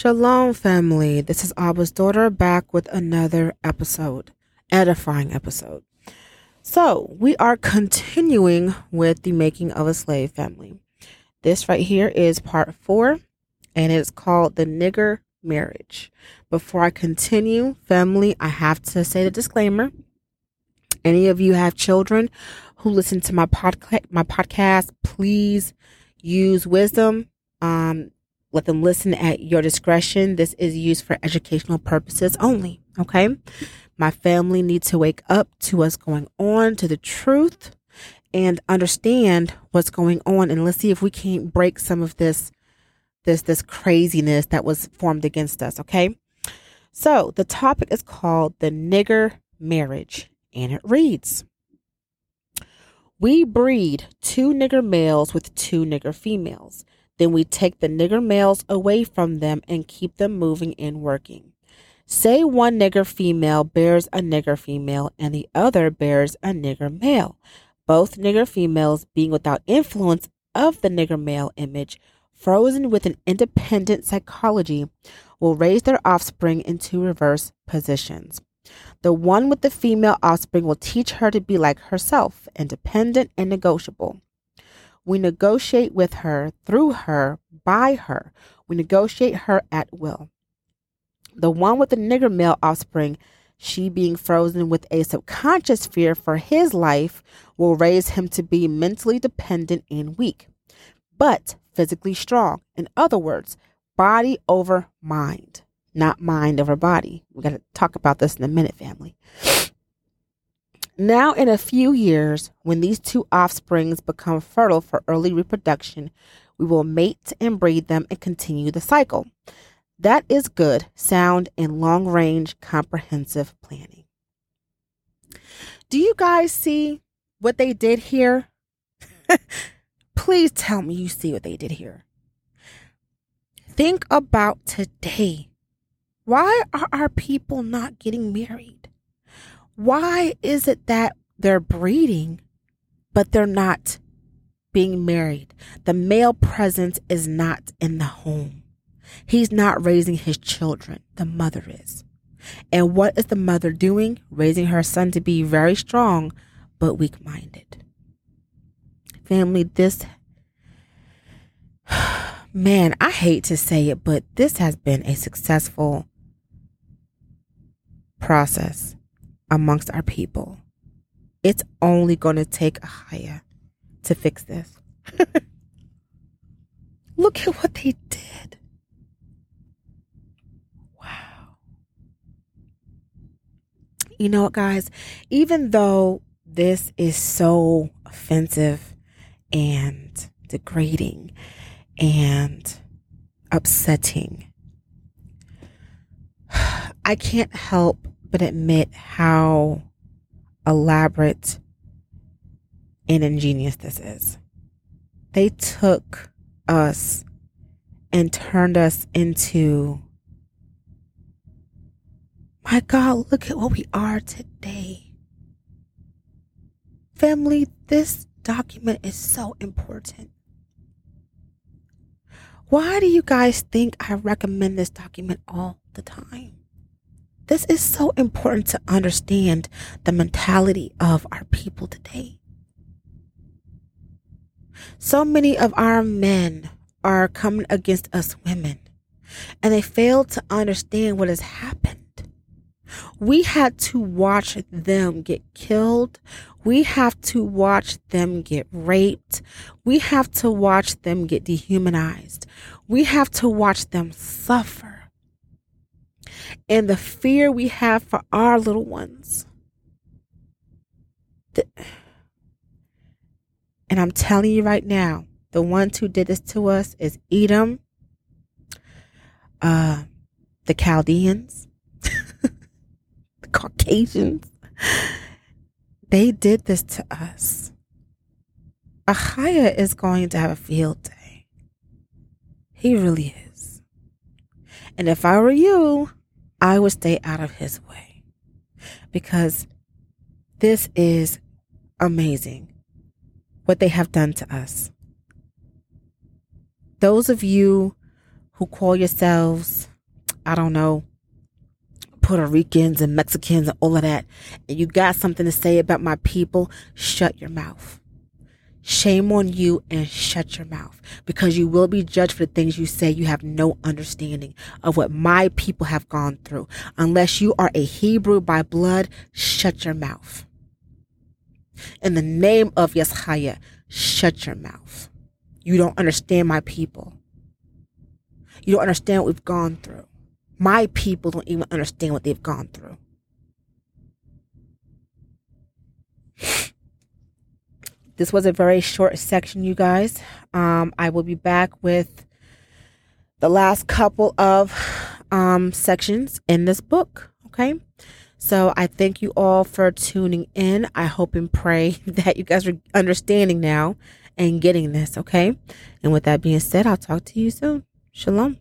Shalom, family. This is Abba's daughter back with another episode, edifying episode. So, we are continuing with the making of a slave family. This right here is part four, and it's called the nigger marriage. Before I continue, family, I have to say the disclaimer. Any of you have children who listen to my podcast, my podcast, please use wisdom. Um, let them listen at your discretion. This is used for educational purposes only. Okay. My family needs to wake up to what's going on, to the truth, and understand what's going on. And let's see if we can't break some of this, this, this craziness that was formed against us. Okay. So the topic is called the nigger marriage, and it reads We breed two nigger males with two nigger females. Then we take the nigger males away from them and keep them moving and working. Say one nigger female bears a nigger female and the other bears a nigger male. Both nigger females being without influence of the nigger male image, frozen with an independent psychology, will raise their offspring into reverse positions. The one with the female offspring will teach her to be like herself, independent and negotiable. We negotiate with her, through her, by her. We negotiate her at will. The one with the nigger male offspring, she being frozen with a subconscious fear for his life, will raise him to be mentally dependent and weak, but physically strong. In other words, body over mind, not mind over body. We got to talk about this in a minute, family. Now, in a few years, when these two offsprings become fertile for early reproduction, we will mate and breed them and continue the cycle. That is good, sound, and long range comprehensive planning. Do you guys see what they did here? Please tell me you see what they did here. Think about today. Why are our people not getting married? Why is it that they're breeding, but they're not being married? The male presence is not in the home. He's not raising his children. The mother is. And what is the mother doing? Raising her son to be very strong, but weak minded. Family, this, man, I hate to say it, but this has been a successful process amongst our people. It's only going to take a higher to fix this. Look at what they did. Wow. You know what, guys? Even though this is so offensive and degrading and upsetting, I can't help but admit how elaborate and ingenious this is. They took us and turned us into, my God, look at what we are today. Family, this document is so important. Why do you guys think I recommend this document all the time? This is so important to understand the mentality of our people today. So many of our men are coming against us women, and they fail to understand what has happened. We had to watch them get killed. We have to watch them get raped. We have to watch them get dehumanized. We have to watch them suffer and the fear we have for our little ones. The, and I'm telling you right now, the ones who did this to us is Edom, uh, the Chaldeans, the Caucasians. They did this to us. Ahiah is going to have a field day. He really is. And if I were you, I would stay out of his way because this is amazing what they have done to us. Those of you who call yourselves I don't know, Puerto Ricans and Mexicans and all of that, and you got something to say about my people, shut your mouth. Shame on you and shut your mouth because you will be judged for the things you say. You have no understanding of what my people have gone through. Unless you are a Hebrew by blood, shut your mouth. In the name of Yeshaya, shut your mouth. You don't understand my people. You don't understand what we've gone through. My people don't even understand what they've gone through. This was a very short section, you guys. Um, I will be back with the last couple of um, sections in this book. Okay. So I thank you all for tuning in. I hope and pray that you guys are understanding now and getting this. Okay. And with that being said, I'll talk to you soon. Shalom.